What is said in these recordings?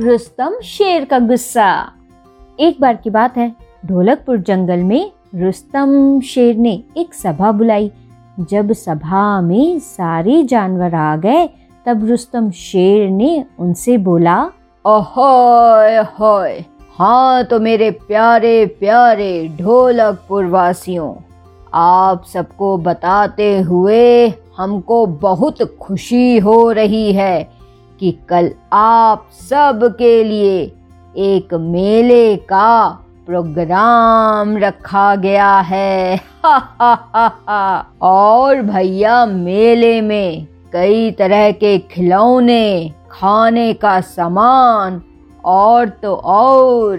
रुस्तम शेर का गुस्सा। एक बार की बात है, ढोलकपुर जंगल में रुस्तम शेर ने एक सभा बुलाई। जब सभा में सारे जानवर आ गए, तब रुस्तम शेर ने उनसे बोला, ओहोय, होय हाँ तो मेरे प्यारे प्यारे ढोलकपुर वासियों आप सबको बताते हुए हमको बहुत खुशी हो रही है। कि कल आप सब के लिए एक मेले का प्रोग्राम रखा गया है। और भैया, मेले में कई तरह के खिलौने, खाने का सामान और तो और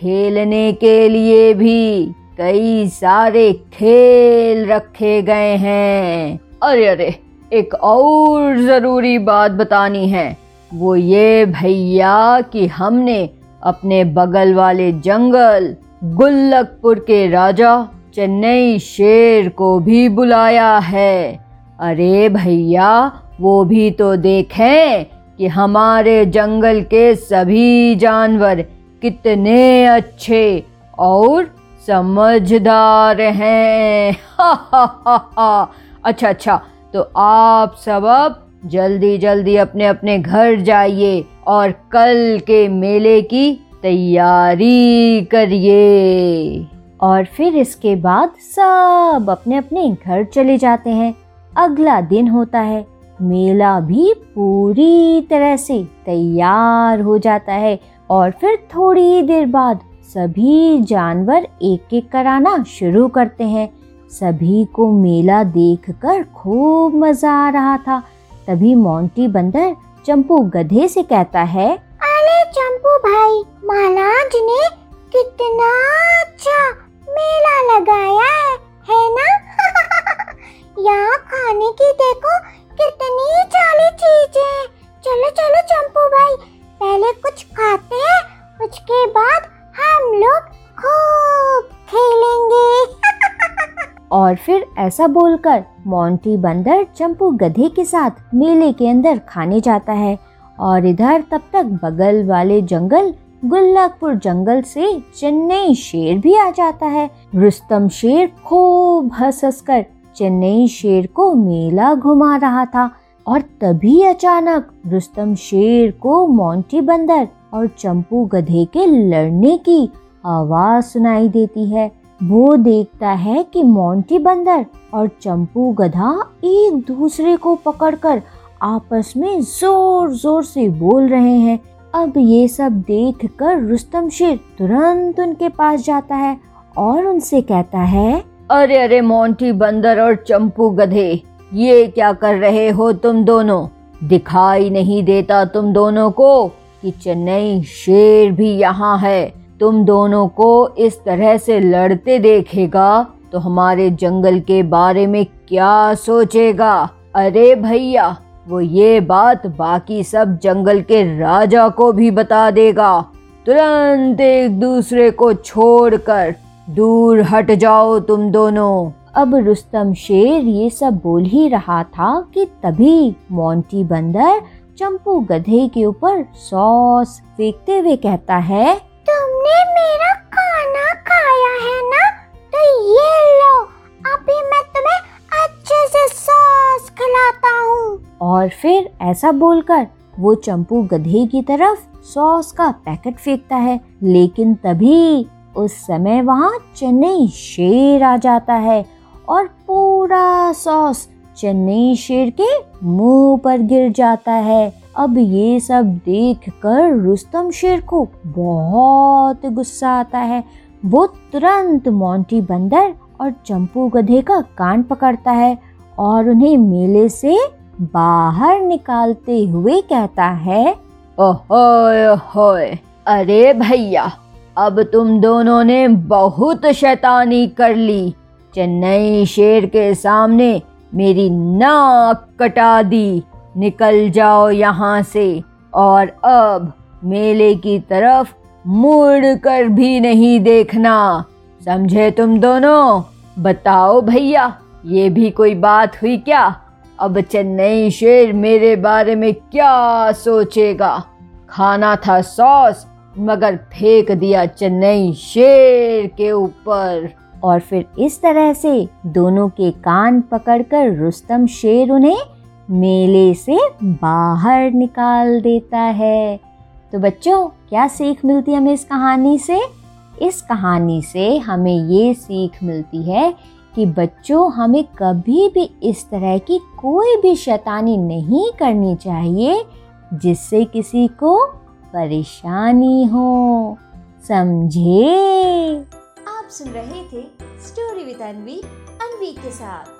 खेलने के लिए भी कई सारे खेल रखे गए हैं। अरे अरे। एक और ज़रूरी बात बतानी है। वो ये भैया कि हमने अपने बगल वाले जंगल, गुल्लकपुर के राजा चेन्नई शेर को भी बुलाया है। अरे भैया, वो भी तो देखें कि हमारे जंगल के सभी जानवर कितने अच्छे और समझदार हैं। हा हा हा हा। अच्छा अच्छा। तो आप सब अब जल्दी जल्दी अपने अपने घर जाइए और कल के मेले की तैयारी करिए। और फिर इसके बाद सब अपने अपने घर चले जाते हैं। अगला दिन होता है। मेला भी पूरी तरह से तैयार हो जाता है और फिर थोड़ी देर बाद सभी जानवर एक एक कराना शुरू करते हैं। सभी को मेला देखकर खूब मज़ा आ रहा था। तभी मोंटी बंदर चंपू गधे से कहता है, अरे चंपू भाई, महाराज ने कितना अच्छा मेला लगाया है है ना? यहाँ खाने की देखो, कितनी सारी ऐसा बोलकर मोंटी बंदर चंपू गधे के साथ मेले के अंदर खाने जाता है और इधर तब तक बगल वाले जंगल, गुल्लाकपुर जंगल से चेन्नई शेर भी आ जाता है। रुस्तम शेर खूब हंस हंस कर चेन्नई शेर को मेला घुमा रहा था और तभी अचानक रुस्तम शेर को मोंटी बंदर और चंपू गधे के लड़ने की आवाज़ सुनाई देती है। वो देखता है कि मोंटी बंदर और चंपू गधा एक दूसरे को पकड़कर आपस में ज़ोर ज़ोर से बोल रहे हैं। अब ये सब देखकर रुस्तम शेर तुरंत उनके पास जाता है और उनसे कहता है, अरे अरे मोंटी बंदर और चंपू गधे, ये क्या कर रहे हो तुम दोनों? दिखाई नहीं देता तुम दोनों को कि चेन्नई शेर भी यहाँ है। तुम दोनों को इस तरह से लड़ते देखेगा तो हमारे जंगल के बारे में क्या सोचेगा? अरे भैया, वो ये बात बाकी सब जंगल के राजा को भी बता देगा। तुरंत एक दूसरे को छोड़कर दूर हट जाओ तुम दोनों। अब रुस्तम शेर ये सब बोल ही रहा था कि तभी मोंटी बंदर चंपू गधे के ऊपर सॉस फेंकते हुए कहता है खिलाता हूँ। और फिर ऐसा बोलकर वो चंपू गधे की तरफ़ सॉस का पैकेट फेंकता है। लेकिन तभी उस समय वहाँ चेन्नई शेर आ जाता है और पूरा सॉस चेन्नई शेर के मुँह पर गिर जाता है। अब ये सब देखकर रुस्तम शेर को बहुत गुस्सा आता है। वो तुरंत मोंटी बंदर और चंपू गधे का कान पकड़ता है। और उन्हें मेले से बाहर निकालते हुए कहता है, ओहोय होय अरे भैया, अब तुम दोनों ने बहुत शैतानी कर ली। चेन्नई शेर के सामने मेरी नाक कटा दी। निकल जाओ यहाँ से। और अब मेले की तरफ़ मुड़ कर भी नहीं देखना। समझे तुम दोनों? बताओ भैया। ये भी कोई बात हुई क्या? अब चेन्नई शेर मेरे बारे में क्या सोचेगा? खाना था सॉस, मगर फेंक दिया चेन्नई शेर के ऊपर। और फिर इस तरह से दोनों के कान पकड़कर रुस्तम शेर उन्हें मेले से बाहर निकाल देता है। तो बच्चों, क्या सीख मिलती है हमें इस कहानी से? इस कहानी से हमें ये सीख मिलती है कि बच्चों, हमें कभी भी इस तरह की कोई भी शैतानी नहीं करनी चाहिए, जिससे किसी को परेशानी हो। समझे? आप सुन रहे थे स्टोरी विद अनवी अनवी के साथ।